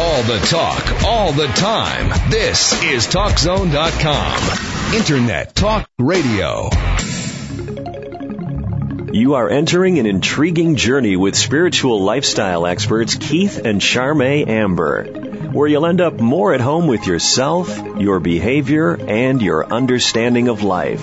All the talk, all the time. This is TalkZone.com. Internet Talk Radio. You are entering an intriguing journey with spiritual lifestyle experts Keith and Charmaine Amber, where you'll end up more at home with yourself, your behavior, and your understanding of life.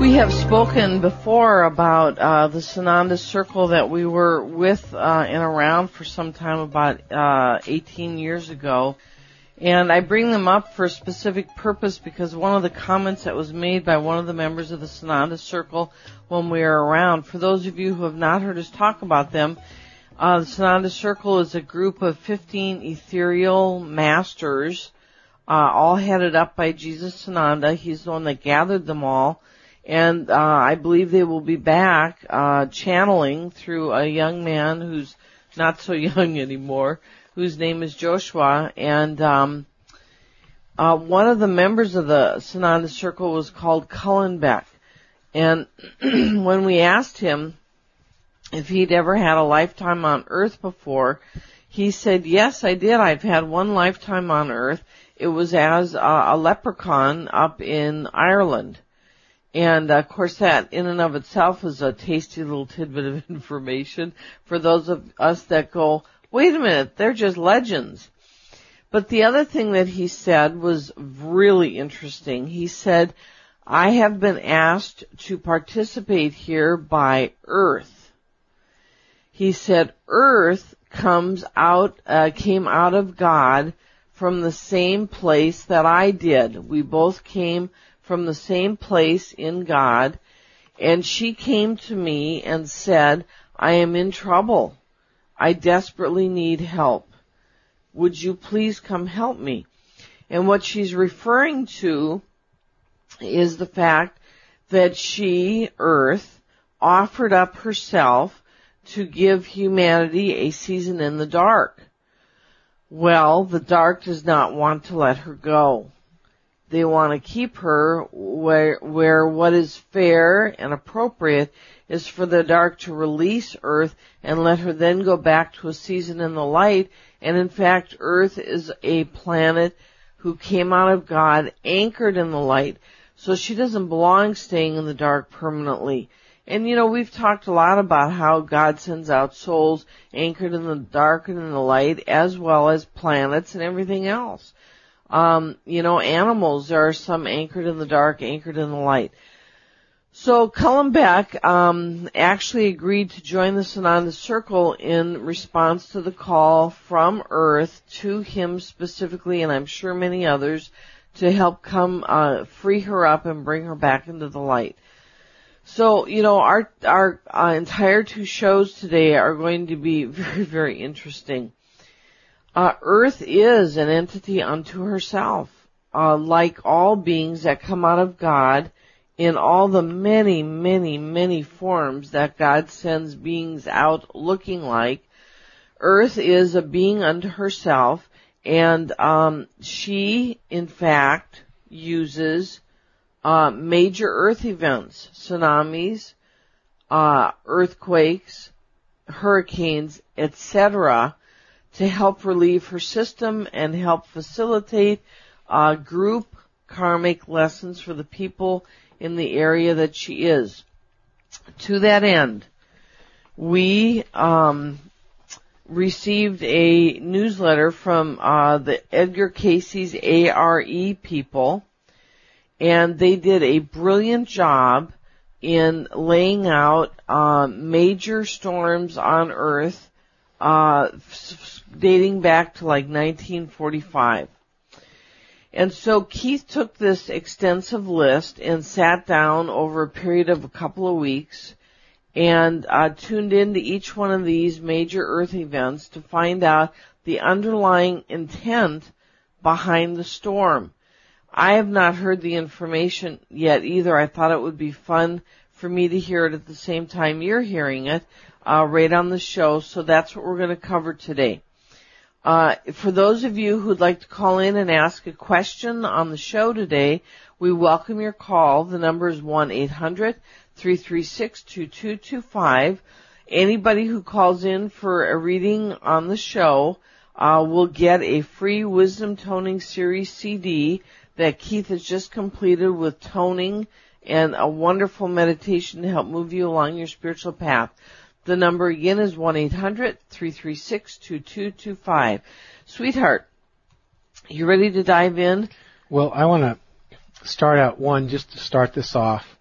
We have spoken before about uh, the Sananda Circle that we were with uh, and around for some time, about uh, 18 years ago. And I bring them up for a specific purpose because one of the comments that was made by one of the members of the Sananda Circle when we were around, for those of you who have not heard us talk about them, uh, the Sananda Circle is a group of 15 ethereal masters, uh, all headed up by Jesus Sananda. He's the one that gathered them all and uh, I believe they will be back uh, channeling through a young man who's not so young anymore, whose name is Joshua, and um, uh, one of the members of the Sananda Circle was called Cullen Beck, and when we asked him if he'd ever had a lifetime on Earth before, he said, "Yes, I did. I've had one lifetime on Earth. It was as a leprechaun up in Ireland." And of course that in and of itself is a tasty little tidbit of information for those of us that go, wait a minute, they're just legends. But the other thing that he said was really interesting. He said, I have been asked to participate here by Earth. He said, Earth comes out, uh, came out of God from the same place that I did. We both came from the same place in God, and she came to me and said, I am in trouble. I desperately need help. Would you please come help me? And what she's referring to is the fact that she, Earth, offered up herself to give humanity a season in the dark. Well, the dark does not want to let her go they want to keep her where where what is fair and appropriate is for the dark to release earth and let her then go back to a season in the light. And in fact earth is a planet who came out of god anchored in the light. So she doesn't belong staying in the dark permanently. And you know we've talked a lot about how god sends out souls anchored in the dark and in the light as well as planets and everything else um, you know, animals, there are some anchored in the dark, anchored in the light. So Cullen Beck um, actually agreed to join the Sananda Circle in response to the call from Earth to him specifically, and I'm sure many others, to help come uh, free her up and bring her back into the light. So you know, our our uh, entire two shows today are going to be very very interesting. Uh, Earth is an entity unto herself, uh, like all beings that come out of God in all the many, many, many forms that God sends beings out looking like. Earth is a being unto herself, and um, she, in fact, uses uh, major Earth events, tsunamis, uh, earthquakes, hurricanes, etc., to help relieve her system and help facilitate uh, group karmic lessons for the people in the area that she is. To that end, we um, received a newsletter from uh, the Edgar Cayce's ARE people, and they did a brilliant job in laying out uh, major storms on Earth uh, dating back to like 1945. And so Keith took this extensive list and sat down over a period of a couple of weeks and uh, tuned into each one of these major Earth events to find out the underlying intent behind the storm. I have not heard the information yet either. I thought it would be fun for me to hear it at the same time you're hearing it, uh, right on the show. So that's what we're going to cover today. Uh, for those of you who'd like to call in and ask a question on the show today, we welcome your call. The number is 1-800-336-2225. Anybody who calls in for a reading on the show, uh, will get a free Wisdom Toning Series CD that Keith has just completed with toning and a wonderful meditation to help move you along your spiritual path. The number again is 1-800-336-2225. Sweetheart, you ready to dive in? Well, I want to start out one just to start this off.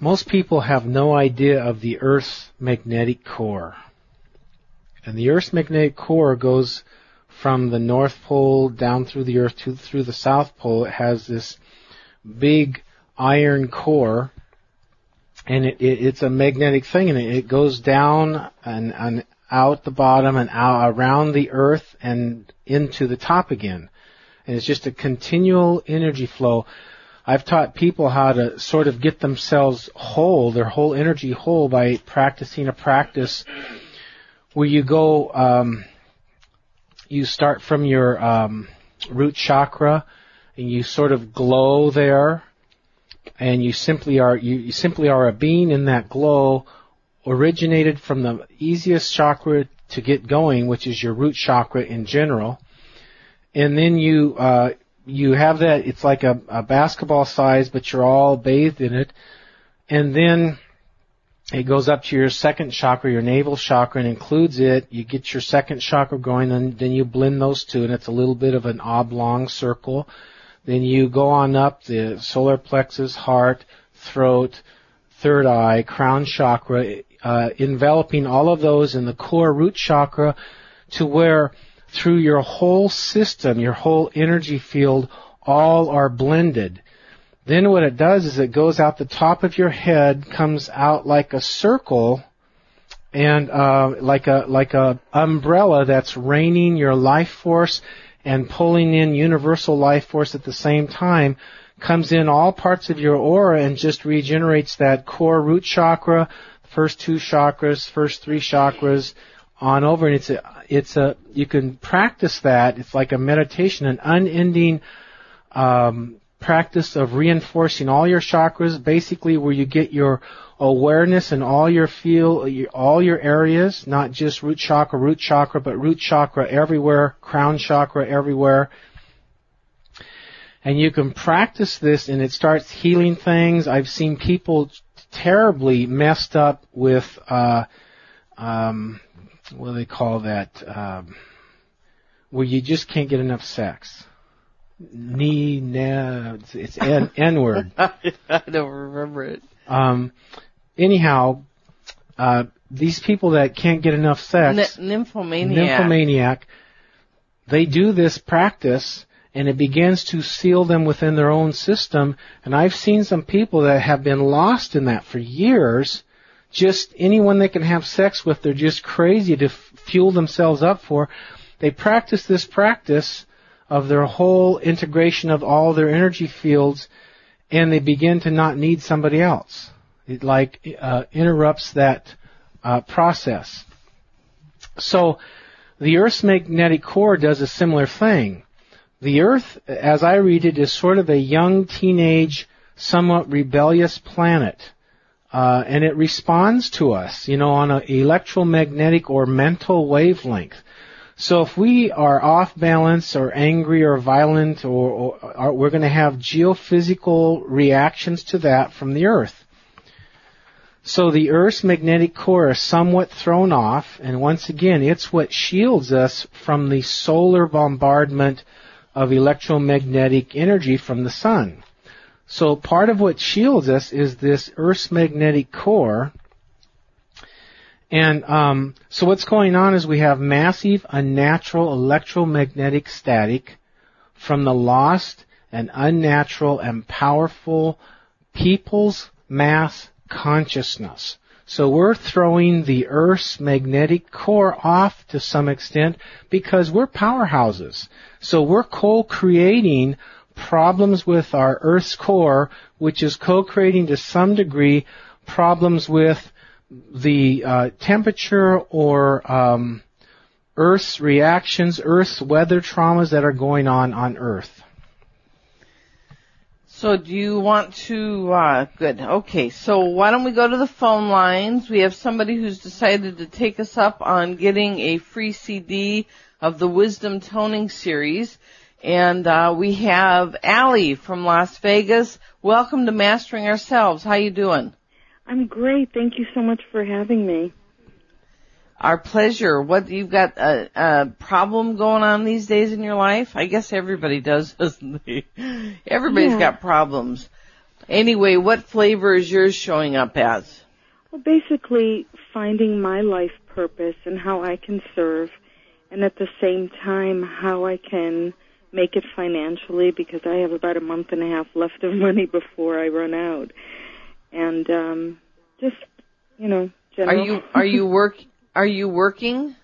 Most people have no idea of the Earth's magnetic core. And the Earth's magnetic core goes from the North Pole down through the Earth to through the South Pole. It has this big iron core and it, it, it's a magnetic thing, and it, it goes down and, and out the bottom and out around the earth and into the top again. And it's just a continual energy flow. I've taught people how to sort of get themselves whole, their whole energy whole, by practicing a practice where you go, um, you start from your um, root chakra, and you sort of glow there, and you simply are you, you simply are a being in that glow originated from the easiest chakra to get going, which is your root chakra in general. And then you uh, you have that it's like a, a basketball size, but you're all bathed in it. And then it goes up to your second chakra, your navel chakra, and includes it. You get your second chakra going, and then you blend those two, and it's a little bit of an oblong circle. Then you go on up the solar plexus, heart, throat, third eye, crown chakra, uh, enveloping all of those in the core root chakra to where through your whole system, your whole energy field, all are blended. Then what it does is it goes out the top of your head, comes out like a circle, and uh, like a like a umbrella that's raining your life force and pulling in universal life force at the same time comes in all parts of your aura and just regenerates that core root chakra, first two chakras, first three chakras on over. And it's a it's a you can practice that. It's like a meditation an unending um, practice of reinforcing all your chakras basically where you get your awareness in all your feel, all your areas, not just root chakra, root chakra, but root chakra everywhere, crown chakra everywhere. And you can practice this and it starts healing things. I've seen people terribly messed up with, uh, um, what do they call that? Um, where you just can't get enough sex. Knee, nah, it's, it's N, N word. I don't remember it. Um, anyhow, uh, these people that can't get enough sex, N- nymphomaniac. nymphomaniac, they do this practice and it begins to seal them within their own system. And I've seen some people that have been lost in that for years. Just anyone they can have sex with, they're just crazy to f- fuel themselves up for. They practice this practice of their whole integration of all their energy fields and they begin to not need somebody else. It like uh, interrupts that uh, process. So the Earth's magnetic core does a similar thing. The Earth, as I read it, is sort of a young teenage, somewhat rebellious planet. Uh, and it responds to us, you know, on an electromagnetic or mental wavelength. So if we are off balance or angry or violent, or, or, or we're going to have geophysical reactions to that from the Earth. So the Earth's magnetic core is somewhat thrown off, and once again, it's what shields us from the solar bombardment of electromagnetic energy from the sun. So part of what shields us is this Earth's magnetic core. And um, so what's going on is we have massive unnatural electromagnetic static from the lost and unnatural and powerful people's mass consciousness. So we're throwing the Earth's magnetic core off to some extent because we're powerhouses. So we're co-creating problems with our Earth's core, which is co-creating to some degree problems with the uh, temperature or um, Earth's reactions, Earth's weather traumas that are going on on Earth. So do you want to, uh, good, okay, so why don't we go to the phone lines? We have somebody who's decided to take us up on getting a free CD of the Wisdom Toning Series. And, uh, we have Allie from Las Vegas. Welcome to Mastering Ourselves. How you doing? I'm great. Thank you so much for having me. Our pleasure. What you've got a, a problem going on these days in your life? I guess everybody does, doesn't they? Everybody's Yeah. got problems. Anyway, what flavor is yours showing up as? Well, basically, finding my life purpose and how I can serve, and at the same time, how I can make it financially because I have about a month and a half left of money before I run out. And, um, just, you know, Are you are you work are you working?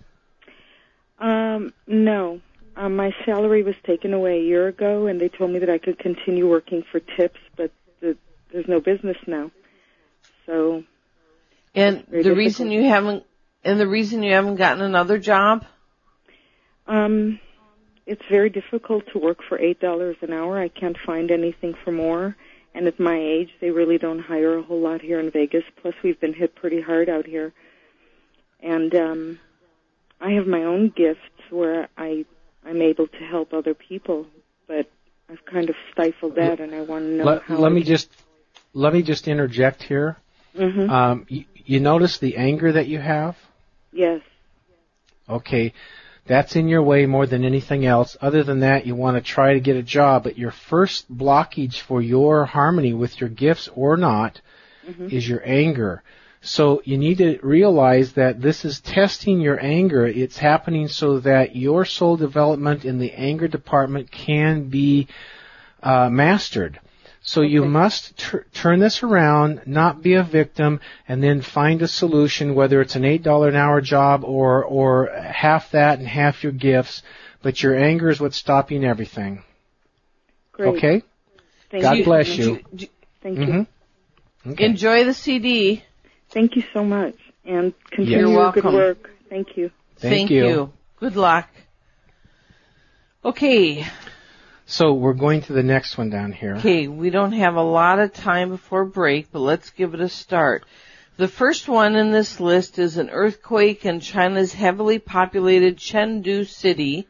Um, no. Um, my salary was taken away a year ago, and they told me that I could continue working for tips, but the, there's no business now. So, And the reason you haven't and the reason you haven't gotten another job? um, it's very difficult to work for eight dollars an hour. I can't find anything for more. And at my age, they really don't hire a whole lot here in Vegas. Plus, we've been hit pretty hard out here. And um, I have my own gifts where I I'm able to help other people, but I've kind of stifled that, and I want to know Let, how. let me just let me just interject here. hmm Um, you, you notice the anger that you have? yes. Okay, that's in your way more than anything else. Other than that, you want to try to get a job, but your first blockage for your harmony with your gifts or not is your anger. So you need to realize that this is testing your anger. It's happening so that your soul development in the anger department can be uh, mastered. So you must tur turn this around, not be a victim, and then find a solution, whether it's an eight dollar an hour job or or half that and half your gifts. But your anger is what's stopping everything. Great. Okay. Thank God you. bless you. Thank you. Mm-hmm. Okay. Enjoy the CD. Thank you so much, and continue You're your good work. Thank you. Thank you. Good luck. Okay, So we're going to the next one down here. okay, we don't have a lot of time before break, but let's give it a start. The first one in this list is an earthquake in China's heavily populated Chengdu city,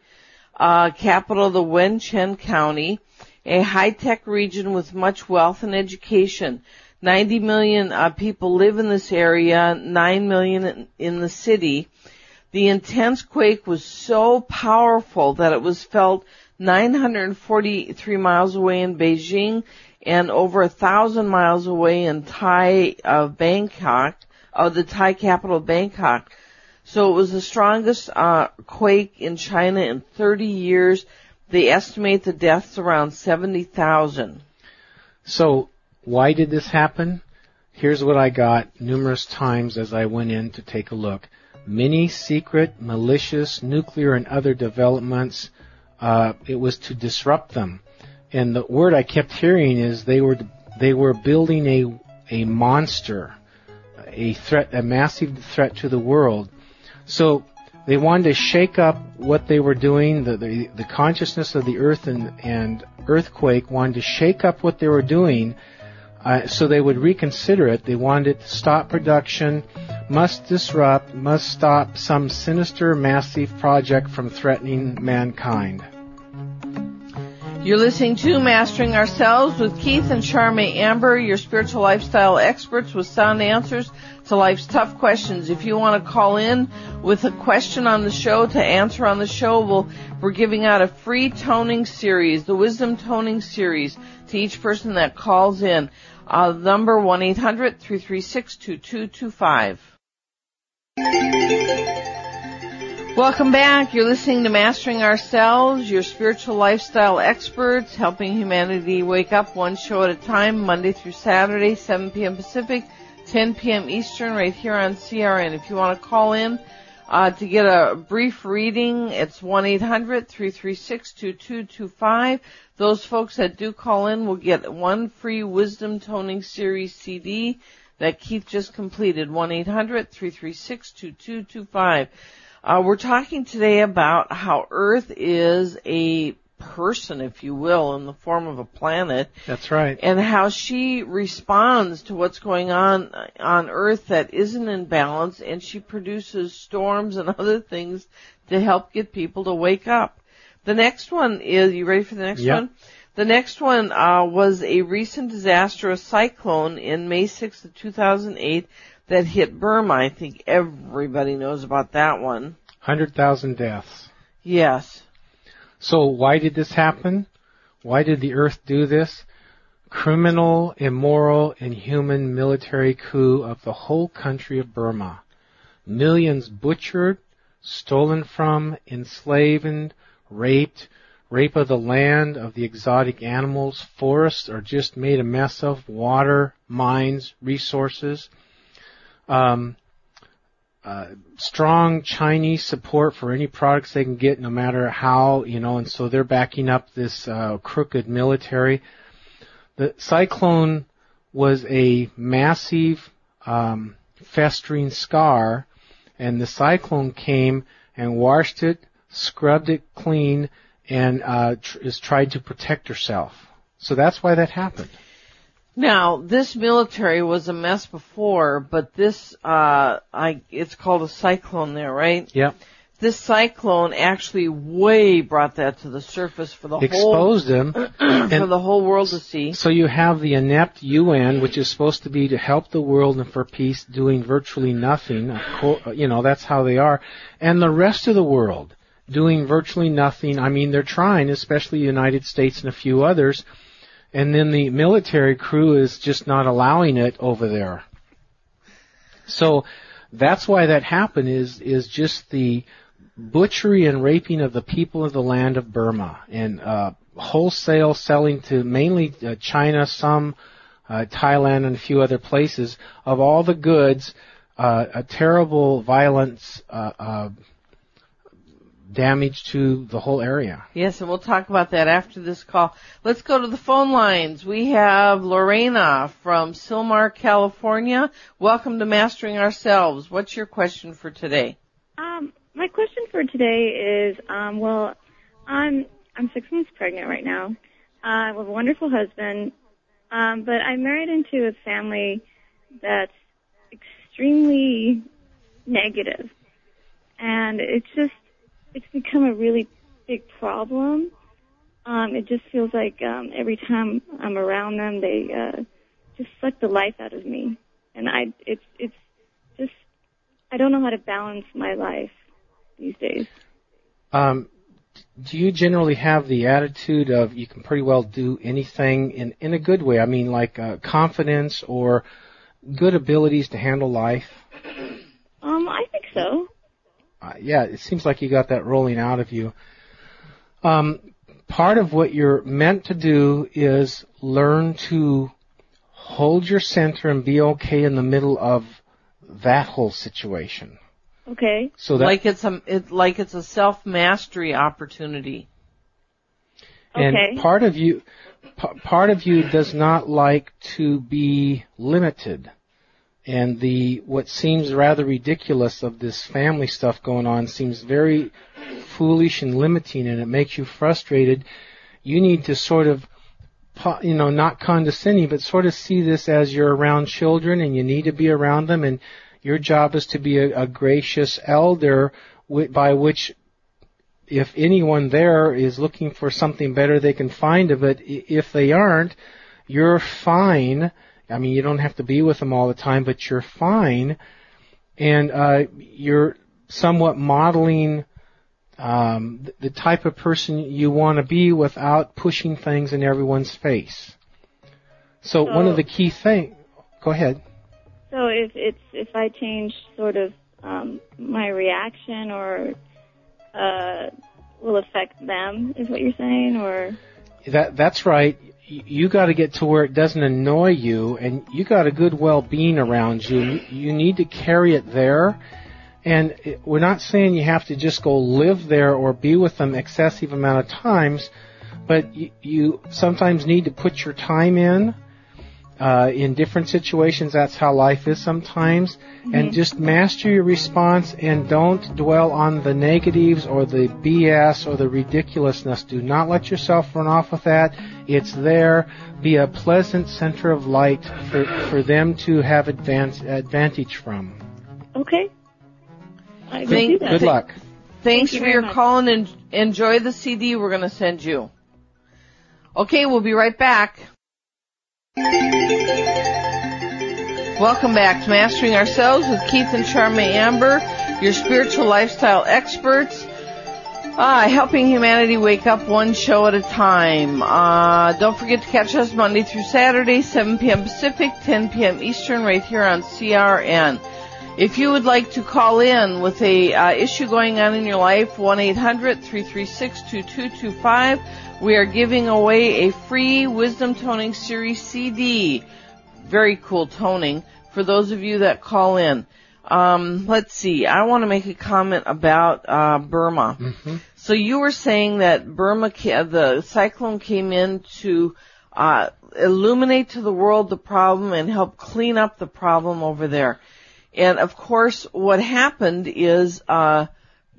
uh, capital of the Wenchuan County, a high-tech region with much wealth and education. 90 million uh, people live in this area, 9 million in, the city. The intense quake was so powerful that it was felt 943 miles away in Beijing and over a thousand miles away in Thai uh, Bangkok, uh, the Thai capital Bangkok. So it was the strongest uh, quake in China in 30 years. They estimate the deaths around 70,000. So why did this happen? Here's what I got numerous times as I went in to take a look. Many secret, malicious, nuclear, and other developments. Uh, it was to disrupt them. And the word I kept hearing is they were they were building a a monster, a threat, a massive threat to the world. So they wanted to shake up what they were doing. The the, the consciousness of the earth and and earthquake wanted to shake up what they were doing, uh, so they would reconsider it. They wanted to stop production, must disrupt, must stop some sinister, massive project from threatening mankind. You're listening to Mastering Ourselves with Keith and Charmaine Amber, your spiritual lifestyle experts with sound answers to life's tough questions. If you want to call in with a question on the show to answer on the show, we'll, we're giving out a free toning series, the Wisdom Toning Series, to each person that calls in. Uh, number 1-800-336-2225. Welcome back. You're listening to Mastering Ourselves, your spiritual lifestyle experts, helping humanity wake up one show at a time, Monday through Saturday, 7 p.m. Pacific, 10 p.m. Eastern, right here on CRN. If you want to call in uh, to get a brief reading, it's 1-800-336-2225. Those folks that do call in will get one free Wisdom Toning Series CD that Keith just completed. 1-800-336-2225. Uh, we're talking today about how Earth is a person, if you will, in the form of a planet. That's right. And how she responds to what's going on on Earth that isn't in balance, and she produces storms and other things to help get people to wake up. The next one is, you ready for the next yep. one? The next one uh, was a recent disastrous cyclone in May 6th of 2008 that hit Burma. I think everybody knows about that one. 100,000 deaths. Yes. So why did this happen? Why did the earth do this? Criminal, immoral, inhuman military coup of the whole country of Burma. Millions butchered, stolen from, enslaved, raped, rape of the land, of the exotic animals, forests are just made a mess of, water, mines, resources. Um, uh, strong Chinese support for any products they can get, no matter how, you know, and so they're backing up this uh, crooked military. The cyclone was a massive, um, festering scar, and the cyclone came and washed it, scrubbed it clean, and uh, tr- is tried to protect herself. So that's why that happened. Now, this military was a mess before, but this, uh, I, it's called a cyclone there, right? Yep. This cyclone actually way brought that to the surface for the Exposed them. for the whole world to see. So you have the inept UN, which is supposed to be to help the world and for peace, doing virtually nothing. Of course, you know, that's how they are. And the rest of the world doing virtually nothing. I mean, they're trying, especially the United States and a few others. And then the military crew is just not allowing it over there. So that's why that happened is, is just the butchery and raping of the people of the land of Burma and, uh, wholesale selling to mainly uh, China, some, uh, Thailand and a few other places of all the goods, uh, a terrible violence, uh, uh, damage to the whole area. Yes, and we'll talk about that after this call. Let's go to the phone lines. We have Lorena from Sylmar, California. Welcome to Mastering Ourselves. What's your question for today? Um, my question for today is, um, well, I'm I'm six months pregnant right now. Uh, I have a wonderful husband, um, but I'm married into a family that's extremely negative, and it's just it's become a really big problem. Um, it just feels like um, every time I'm around them, they uh, just suck the life out of me, and I it's it's just I don't know how to balance my life these days. Um, do you generally have the attitude of you can pretty well do anything in in a good way? I mean, like uh, confidence or good abilities to handle life? Um, I think so. Uh, yeah, it seems like you got that rolling out of you. Um, part of what you're meant to do is learn to hold your center and be okay in the middle of that whole situation. Okay. So that like it's a it, like it's a self mastery opportunity. and Okay. part of you p- part of you does not like to be limited. And the what seems rather ridiculous of this family stuff going on seems very foolish and limiting and it makes you frustrated. You need to sort of you know, not condescending, but sort of see this as you're around children and you need to be around them and your job is to be a, a gracious elder by which if anyone there is looking for something better they can find of it, if they aren't, you're fine. I mean, you don't have to be with them all the time, but you're fine. And, uh, you're somewhat modeling, um, the type of person you want to be without pushing things in everyone's face. So one of the key things, go ahead. So if it's if I change sort of um, my reaction or uh, will affect them, is what you're saying, or That that's right. You got to get to where it doesn't annoy you, and you got a good well-being around you. You, you need to carry it there. And we're not saying you have to just go live there or be with them excessive amount of times, but you, you sometimes need to put your time in. Uh, in different situations, that's how life is sometimes. And just master your response and don't dwell on the negatives or the BS or the ridiculousness. Do not let yourself run off with that. It's there. Be a pleasant center of light for, for them to have advance, advantage from. Okay. I will Thank- do that. Good luck. Thanks Thank you for your much. call and enjoy the CD we're going to send you. Okay, we'll be right back. Welcome back to Mastering Ourselves with Keith and Charmaine Amber, your spiritual lifestyle experts. Uh, helping humanity wake up one show at a time. Uh, don't forget to catch us Monday through Saturday, 7 p.m. Pacific, 10 p.m. Eastern, right here on CRN. If you would like to call in with a uh, issue going on in your life, 1-800-336-2225. We are giving away a free Wisdom Toning Series CD. Very cool toning for those of you that call in. Um, let's see. I want to make a comment about uh, Burma. So you were saying that Burma, ca- the cyclone came in to uh, illuminate to the world the problem and help clean up the problem over there. And of course, what happened is, uh,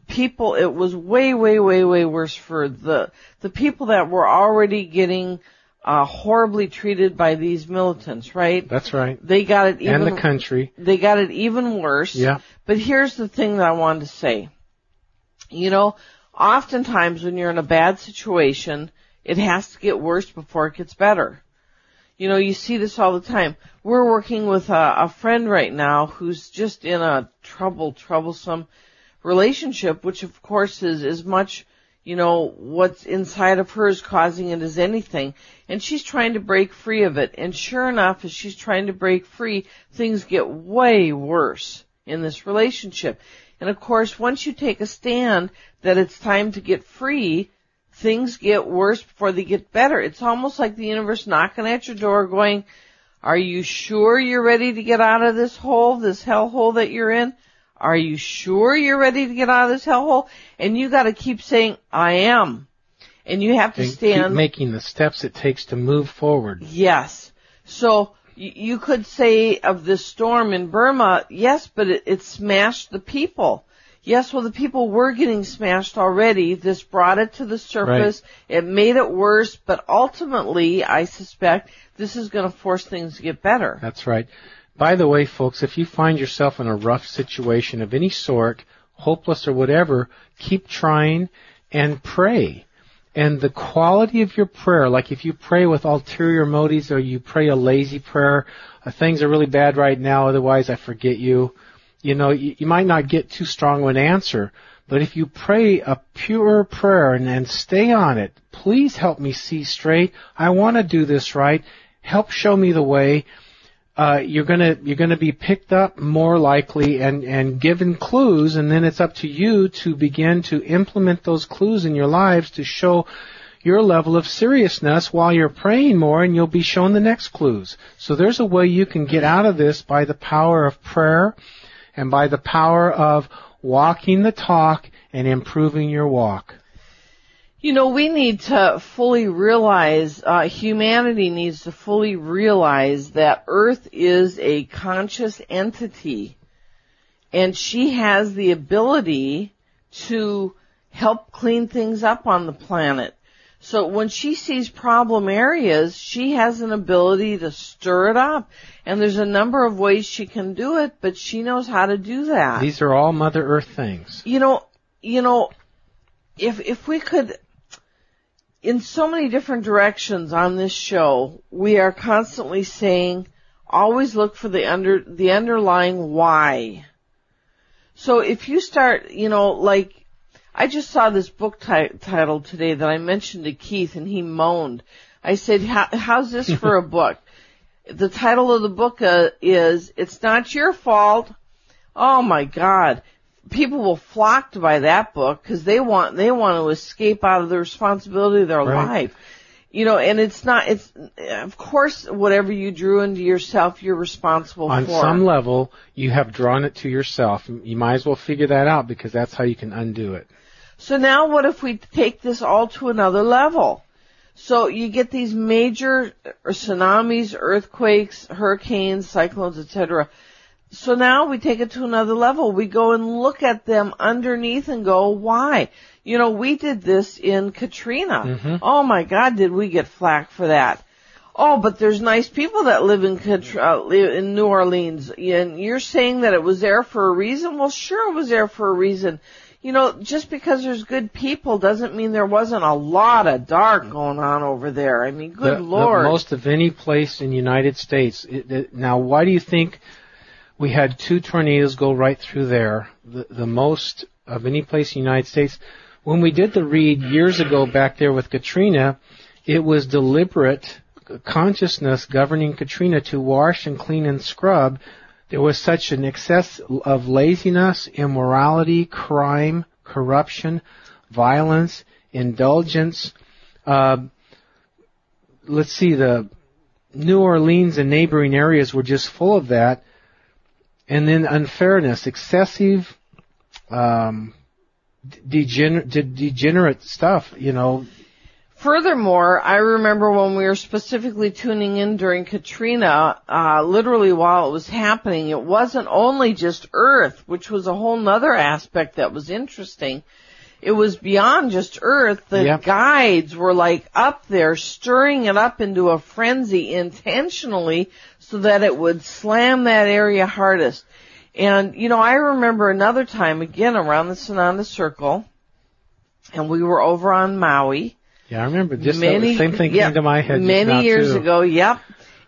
people, it was way, way, way, way worse for the, the people that were already getting, uh, horribly treated by these militants, right? That's right. They got it even, And the country. they got it even worse. Yeah. But here's the thing that I wanted to say. You know, oftentimes when you're in a bad situation, it has to get worse before it gets better. You know, you see this all the time. We're working with a, a friend right now who's just in a troubled, troublesome relationship, which of course is as much, you know, what's inside of her is causing it as anything. And she's trying to break free of it. And sure enough, as she's trying to break free, things get way worse in this relationship. And of course, once you take a stand that it's time to get free, things get worse before they get better. It's almost like the universe knocking at your door going, are you sure you're ready to get out of this hole, this hellhole that you're in? Are you sure you're ready to get out of this hellhole? And you gotta keep saying, I am. And you have to And keep stand making the steps it takes to move forward. Yes. So you could say of this storm in Burma, yes, but it, it smashed the people. Yes, well the people were getting smashed already. This brought it to the surface. It made it worse, but ultimately, I suspect this is going to force things to get better. That's right. By the way, folks, if you find yourself in a rough situation of any sort, hopeless or whatever, keep trying and pray. And the quality of your prayer, like if you pray with ulterior motives or you pray a lazy prayer, uh, things are really bad right now, otherwise I forget you. You know, you, you might not get too strong of an answer, but if you pray a pure prayer and, and stay on it, please help me see straight. I want to do this right. Help show me the way uh, you're gonna you're gonna be picked up more likely and and given clues, and then it's up to you to begin to implement those clues in your lives to show your level of seriousness while you're praying more, and you'll be shown the next clues. So there's a way you can get out of this by the power of prayer, and by the power of walking the talk and improving your walk. You know, we need to fully realize, uh, humanity needs to fully realize that Earth is a conscious entity and she has the ability to help clean things up on the planet. So when she sees problem areas, she has an ability to stir it up. And there's a number of ways she can do it, but she knows how to do that These are all Mother Earth things. you know, you know, if if we could, in so many different directions on this show, we are constantly saying, always look for the under the underlying why. So if you start, you know, like I just saw this book ti- title today that I mentioned to Keith, and he moaned. I said, How, "How's this for a book?" The title of the book uh, is "It's Not Your Fault." Oh my God! People will flock to buy that book because they want they want to escape out of the responsibility of their Right. life. You know, and it's not, it's, of course, whatever you drew into yourself, you're responsible On for. On some level, you have drawn it to yourself. You might as well figure that out because that's how you can undo it. So now what if we take this all to another level? So you get these major uh, tsunamis, earthquakes, hurricanes, cyclones, etc. So now we take it to another level. We go and look at them underneath and go, why? You know, we did this in Katrina. Mhm. Oh my God, did we get flack for that? Oh, but there's nice people that live in uh, in New Orleans, and you're saying that it was there for a reason. Well, sure, it was there for a reason. You know, just because there's good people doesn't mean there wasn't a lot of dark going on over there. I mean, good the, lord. The most of any place in the United States. It, it, now, why do you think we had two tornadoes go right through there? The, the most of any place in the United States. When we did the read years ago back there with Katrina, it was deliberate consciousness governing Katrina to wash and clean and scrub. There was such an excess of laziness, immorality, crime, corruption, violence, indulgence. Uh, let's see, the New Orleans and neighboring areas were just full of that. And then unfairness, excessive, um, degener- de- degenerate stuff, you know, Furthermore, I remember when we were specifically tuning in during Katrina, uh, literally while it was happening, it wasn't only just Earth, which was a whole nother aspect that was interesting. It was beyond just Earth. The Yep. guides were like up there stirring it up into a frenzy intentionally so that it would slam that area hardest. And, you know, I remember another time again around the Sananda Circle, and we were over on Maui, yeah, I remember just many, the same thing yeah, came to my head many years too. ago. Yep,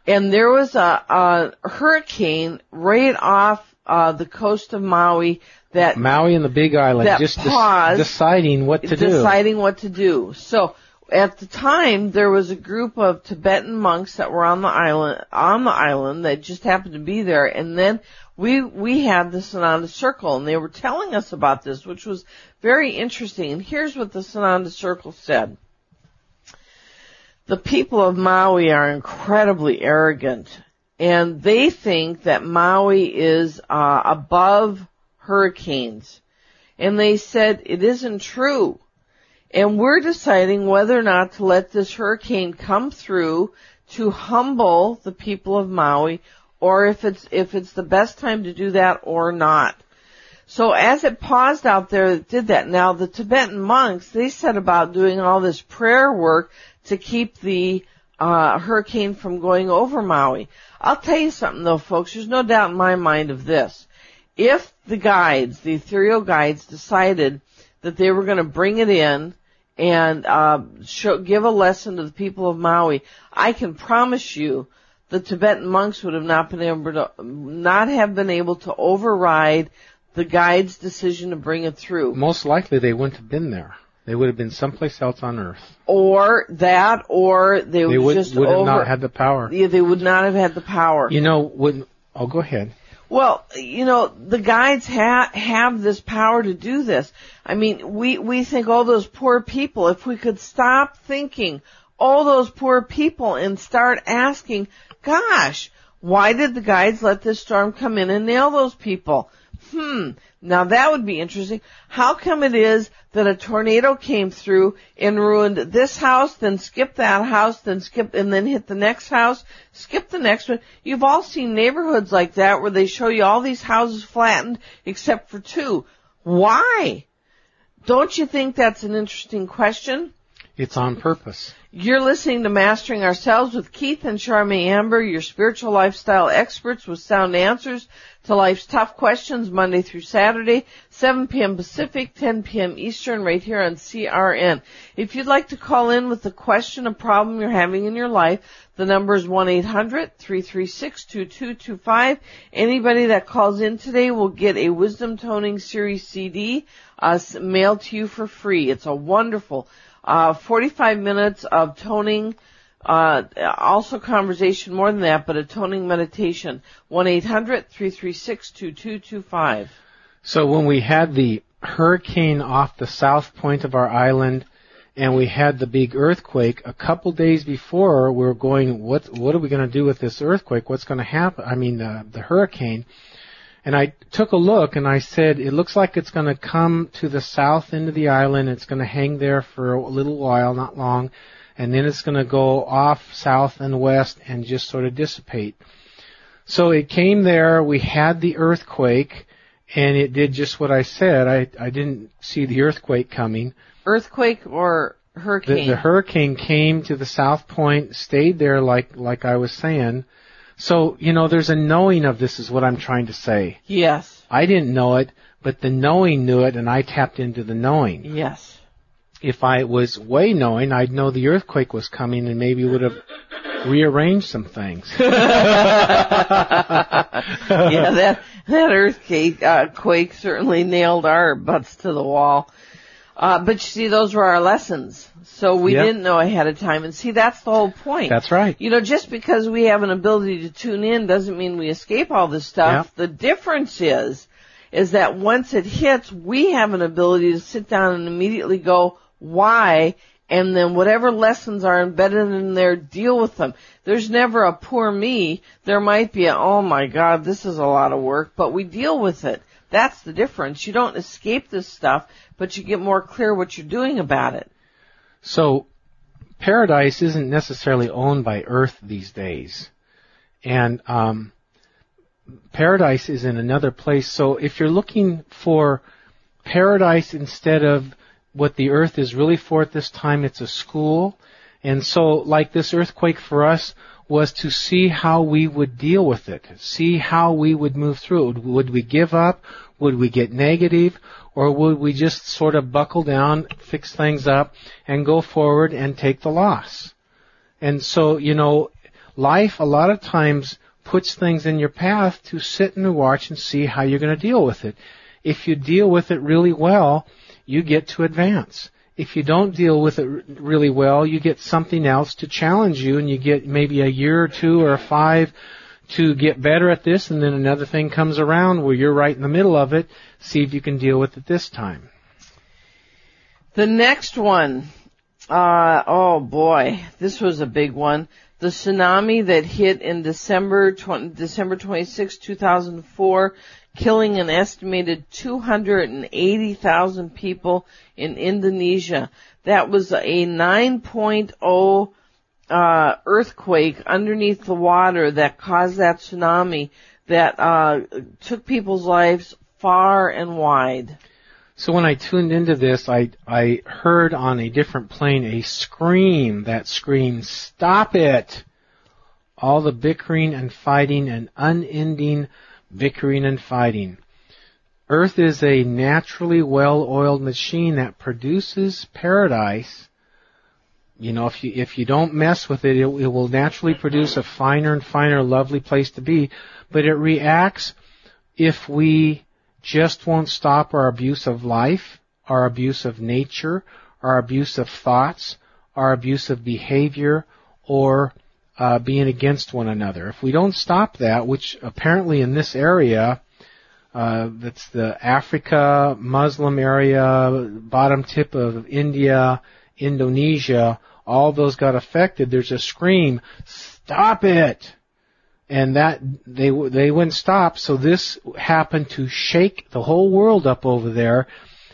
and there was a, a hurricane right off uh, the coast of Maui that Maui and the Big Island, just paused, deciding what to do. deciding what to do. So at the time, there was a group of Tibetan monks that were on the island on the island that just happened to be there, and then we we had the Sananda Circle, and they were telling us about this, which was very interesting. And here's what the Sananda Circle said. The people of Maui are incredibly arrogant, and they think that Maui is uh, above hurricanes. And they said it isn't true. And we're deciding whether or not to let this hurricane come through to humble the people of Maui or if it's, if it's the best time to do that or not. So as it paused out there, it did that. Now the Tibetan monks, they set about doing all this prayer work to keep the uh, hurricane from going over Maui. I'll tell you something though, folks. There's no doubt in my mind of this. If the guides, the ethereal guides, decided that they were going to bring it in and uh, show, give a lesson to the people of Maui, I can promise you the Tibetan monks would have not been able to not have been able to override the guide's decision to bring it through. Most likely they wouldn't have been there. They would have been someplace else on Earth. Or that, or they, They would would, just would have over. not had the power. yeah, they would not have had the power. You know, when, oh, go ahead. Well, you know, the guides ha- have this power to do this. I mean, we, we think, oh, those poor people, if we could stop thinking, all those poor people and start asking, gosh, why did the guides let this storm come in and nail those people? Hmm, now that would be interesting. How come it is that a tornado came through and ruined this house, then skipped that house, then skipped, and then hit the next house, skipped the next one? You've all seen neighborhoods like that where they show you all these houses flattened except for two. Why? Don't you think that's an interesting question? It's on purpose. You're listening to Mastering Ourselves with Keith and Charmaine Amber, your spiritual lifestyle experts with sound answers to life's tough questions Monday through Saturday, 7 p.m. Pacific, 10 p.m. Eastern, right here on CRN. If you'd like to call in with a question, a problem you're having in your life, the number is 1-800-336-2225. Anybody that calls in today will get a Wisdom Toning Series CD uh, mailed to you for free. It's a wonderful uh, 45 minutes of toning, uh, also conversation more than that, but a toning meditation. 1-800-336-2225. So when we had the hurricane off the south point of our island and we had the big earthquake a couple days before we were going what what are we going to do with this earthquake what's going to happen i mean the the hurricane and i took a look and i said it looks like it's going to come to the south end of the island it's going to hang there for a little while not long and then it's going to go off south and west and just sort of dissipate so it came there we had the earthquake and it did just what i said i i didn't see the earthquake coming Earthquake or the, hurricane? the hurricane came to the south point, stayed there like like I was saying. So, you know, there's a knowing of this is what I'm trying to say. yes. I didn't know it, but the knowing knew it and I tapped into the knowing. Yes. If I was way knowing, I'd know the earthquake was coming and maybe would have rearranged some things. yeah, that that earthquake uh, quake certainly nailed our butts to the wall. Uh, but you see, those were our lessons, so we Yep. didn't know ahead of time. And see, that's the whole point. That's right. You know, just because we have an ability to tune in doesn't mean we escape all this stuff. Yep. The difference is, is that once it hits, we have an ability to sit down and immediately go, why? And then whatever lessons are embedded in there, deal with them. There's never a poor me. There might be a, oh my god, this is a lot of work, but we deal with it. That's the difference. You don't escape this stuff, but you get more clear what you're doing about it. So, paradise isn't necessarily owned by Earth these days. And, um, paradise is in another place. So if you're looking for paradise instead of what the earth is really for at this time, it's a school. And so like this earthquake for us was to see how we would deal with it, see how we would move through it. Would we give up? Would we get negative? Or would we just sort of buckle down, fix things up, and go forward and take the loss? And so, you know, life a lot of times puts things in your path to sit and watch and see how you're going to deal with it. If you deal with it really well, you get to advance. If you don't deal with it really well, you get something else to challenge you and you get maybe a year or two or five to get better at this and then another thing comes around where you're right in the middle of it. See if you can deal with it this time. The next one, uh, oh boy, this was a big one. The tsunami that hit in December 20, December 26, 2004, killing an estimated 280,000 people in Indonesia. That was a 9.0 uh, earthquake underneath the water that caused that tsunami that uh, took people's lives far and wide. So when I tuned into this, I I heard on a different plane a scream that screamed, "Stop it!" All the bickering and fighting and unending bickering and fighting. Earth is a naturally well-oiled machine that produces paradise. You know, if you if you don't mess with it, it, it will naturally produce a finer and finer, lovely place to be. But it reacts if we just won't stop our abuse of life, our abuse of nature, our abuse of thoughts, our abuse of behavior, or uh, being against one another. If we don't stop that, which apparently in this area, uh, that's the Africa, Muslim area, bottom tip of India, Indonesia, all those got affected. There's a scream, stop it! and that they they wouldn't stop. So this happened to shake the whole world up over there,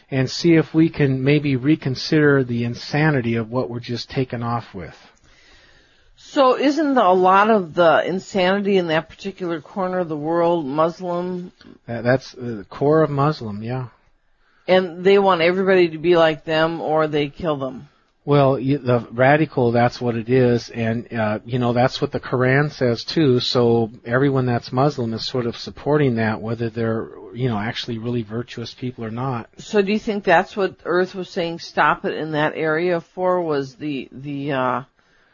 and see if we can maybe reconsider the insanity of what we're just taken off with. So isn't a lot of the insanity in that particular corner of the world Muslim That, that's the core of Muslim, yeah. and they want everybody to be like them or they kill them? Well, the radical, that's what it is, and uh, you know that's what the Quran says too. So everyone that's Muslim is sort of supporting that, whether they're you know actually really virtuous people or not. So do you think that's what Earth was saying stop it in that area for was the the uh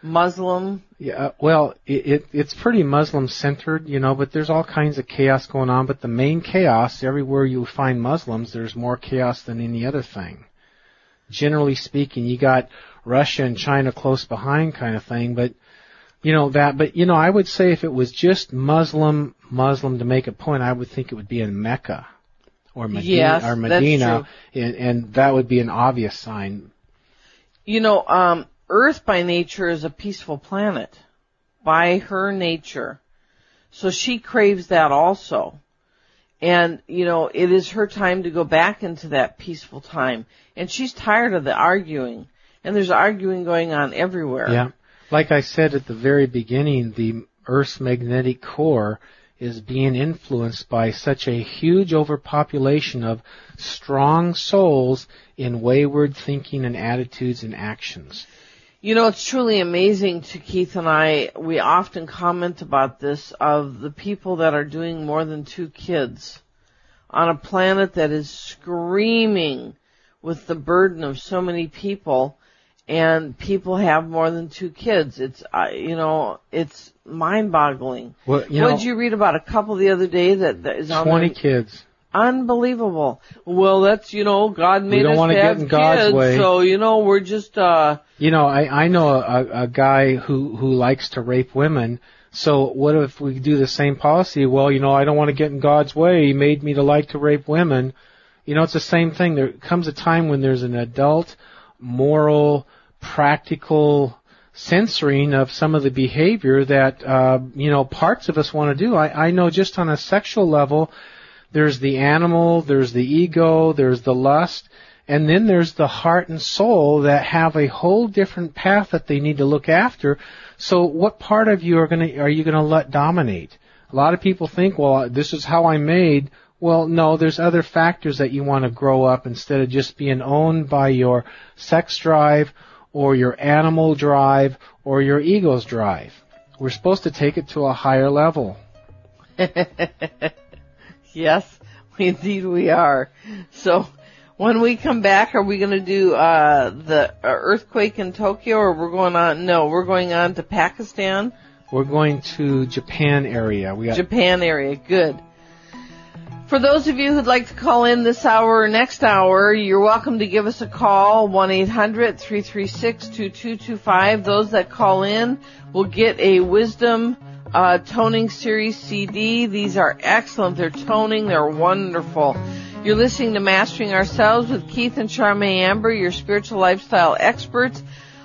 Muslim Yeah, uh, well, it, it it's pretty Muslim centered, you know, but there's all kinds of chaos going on. But the main chaos, everywhere you find Muslims, there's more chaos than any other thing. Generally speaking, you got Russia and China close behind, kind of thing. But you know that. But you know, I would say if it was just Muslim, Muslim to make a point, I would think it would be in Mecca or Medina, Yes, or Medina, and, and that would be an obvious sign. You know, um, Earth by nature is a peaceful planet. By her nature. So she craves that also. And, you know, it is her time to go back into that peaceful time. And she's tired of the arguing. And there's arguing going on everywhere. Yeah. Like I said at the very beginning, the Earth's magnetic core is being influenced by such a huge overpopulation of strong souls in wayward thinking and attitudes and actions. You know, it's truly amazing to Keith and I. We often comment about this of the people that are doing more than two kids on a planet that is screaming with the burden of so many people and people have more than two kids. It's, uh, you know, it's mind-boggling. Well, you what did you read about a couple the other day that, that is on 20 there? kids. Unbelievable. Well, that's, you know, God made don't us wanna to get have in God's kids, way. so, you know, we're just, uh, You know, I, I know a, a guy who, who likes to rape women. So what if we do the same policy? Well, you know, I don't want to get in God's way. He made me to like to rape women. You know, it's the same thing. There comes a time when there's an adult, moral, practical censoring of some of the behavior that, uh, you know, parts of us want to do. I, I know just on a sexual level, there's the animal, there's the ego, there's the lust, and then there's the heart and soul that have a whole different path that they need to look after. So what part of you are going to, are you going to let dominate? A lot of people think, well, this is how I'm made. Well, no, there's other factors that you want to grow up instead of just being owned by your sex drive or your animal drive or your ego's drive. We're supposed to take it to a higher level. yes, indeed we are. So, when we come back, are we going to do uh, the earthquake in Tokyo, or we're going on? No, we're going on to Pakistan, We're going to Japan area. We got Japan area. Good. For those of you who'd like to call in this hour or next hour, you're welcome to give us a call, 1-800-336-2225. Those that call in will get a Wisdom uh, Toning Series CD. These are excellent. They're toning. They're wonderful. You're listening to Mastering Ourselves with Keith and Charmaine Amber, your spiritual lifestyle experts,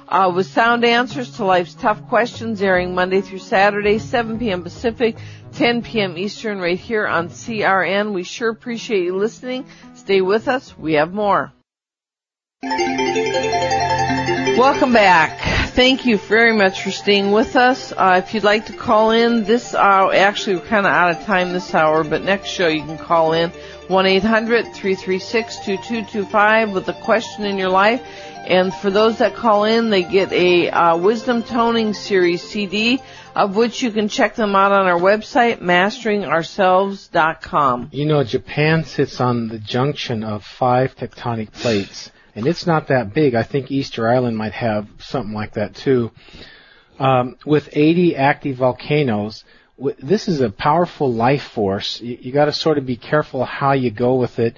uh, with sound answers to life's tough questions, airing Monday through Saturday, 7 p.m. Pacific, 10 p.m. Eastern, right here on CRN. We sure appreciate you listening. Stay with us. We have more. Welcome back. Thank you very much for staying with us. Uh, if you'd like to call in this hour, actually we're kind of out of time this hour, but next show you can call in 1-800-336-2225 with a question in your life. And for those that call in, they get a uh, Wisdom Toning Series CD, of which you can check them out on our website, masteringourselves.com. You know, Japan sits on the junction of five tectonic plates, and it's not that big. I think Easter Island might have something like that too. Um, with 80 active volcanoes, w- this is a powerful life force. You, you got to sort of be careful how you go with it.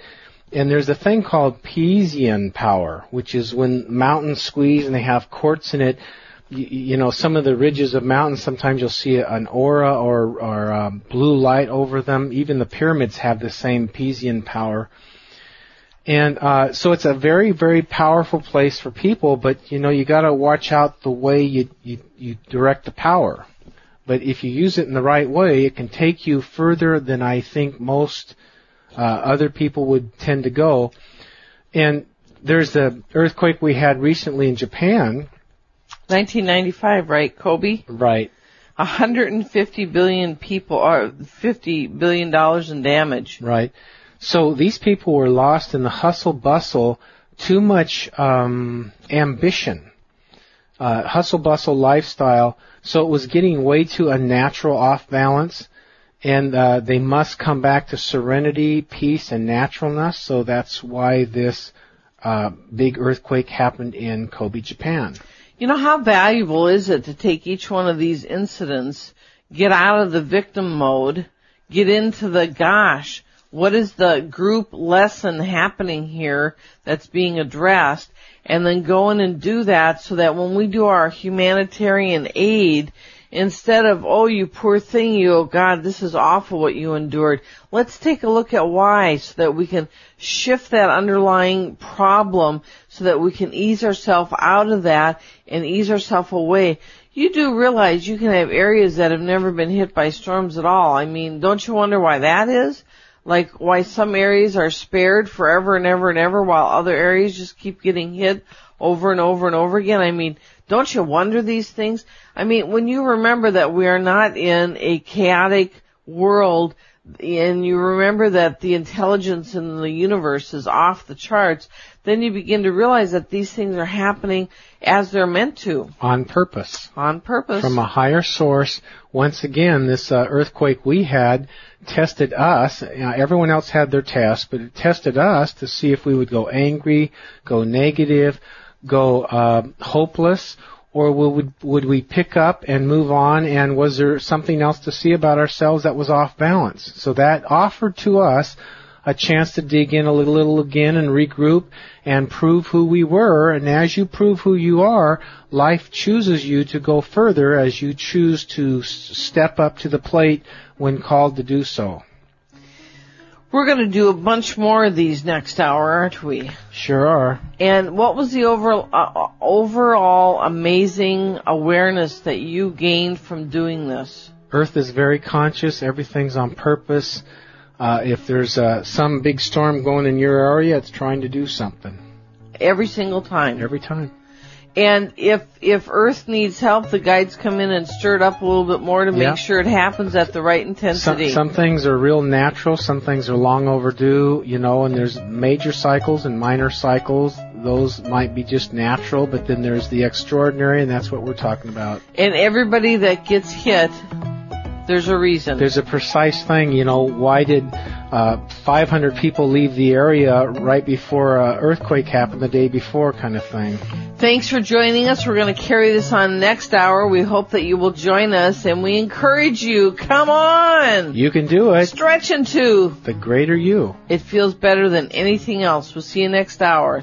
And there's a thing called Piesian power, which is when mountains squeeze and they have quartz in it. You, know, some of the ridges of mountains, sometimes you'll see an aura or, or um, blue light over them. Even the pyramids have the same Piesian power. And uh, so it's a very, very powerful place for people, but you know you got to watch out the way you, you you direct the power. But if you use it in the right way, it can take you further than I think most uh, other people would tend to go. And there's the earthquake we had recently in Japan. 1995, right, Kobe? Right. 150 billion people, are 50 billion dollars in damage. Right. So these people were lost in the hustle bustle, too much um, ambition, uh, hustle bustle lifestyle. So it was getting way too unnatural, off balance, and uh, they must come back to serenity, peace, and naturalness. So that's why this uh, big earthquake happened in Kobe, Japan. You know, how valuable is it to take each one of these incidents, get out of the victim mode, get into the gosh, what is the group lesson happening here that's being addressed, and then go in and do that so that when we do our humanitarian aid instead of, oh, you poor thing, you, oh God, this is awful what you endured. Let's take a look at why so that we can shift that underlying problem so that we can ease ourselves out of that and ease ourselves away. You do realize you can have areas that have never been hit by storms at all. I mean, don't you wonder why that is? Like why some areas are spared forever and ever and ever while other areas just keep getting hit over and over and over again. I mean, don't you wonder these things? I mean, when you remember that we are not in a chaotic world and you remember that the intelligence in the universe is off the charts, then you begin to realize that these things are happening as they're meant to. On purpose. On purpose. From a higher source. Once again, this uh, earthquake we had tested us. You know, everyone else had their test, but it tested us to see if we would go angry, go negative, go uh, hopeless, or would would we pick up and move on? And was there something else to see about ourselves that was off balance? So that offered to us a chance to dig in a little, little again and regroup and prove who we were. And as you prove who you are, life chooses you to go further as you choose to step up to the plate when called to do so. We're going to do a bunch more of these next hour, aren't we? Sure are. And what was the overall, uh, overall amazing awareness that you gained from doing this? Earth is very conscious. Everything's on purpose. Uh, if there's uh, some big storm going in your area, it's trying to do something. Every single time. Every time. And if if Earth needs help, the guides come in and stir it up a little bit more to make Yeah. sure it happens at the right Some, intensity. some things are real natural, some things are long overdue, you know, and there's major cycles and minor cycles. Those might be just natural, but then there's the extraordinary, and that's what we're talking about. and everybody that gets hit, there's a reason. There's a precise thing, you know, why did uh, 500 people leave the area right before an earthquake happened the day before kind of thing. Thanks for joining us. We're going to carry this on next hour. We hope that you will join us and we encourage you. Come on! You can do it. Stretch into. The greater you. It feels better than anything else. We'll see you next hour.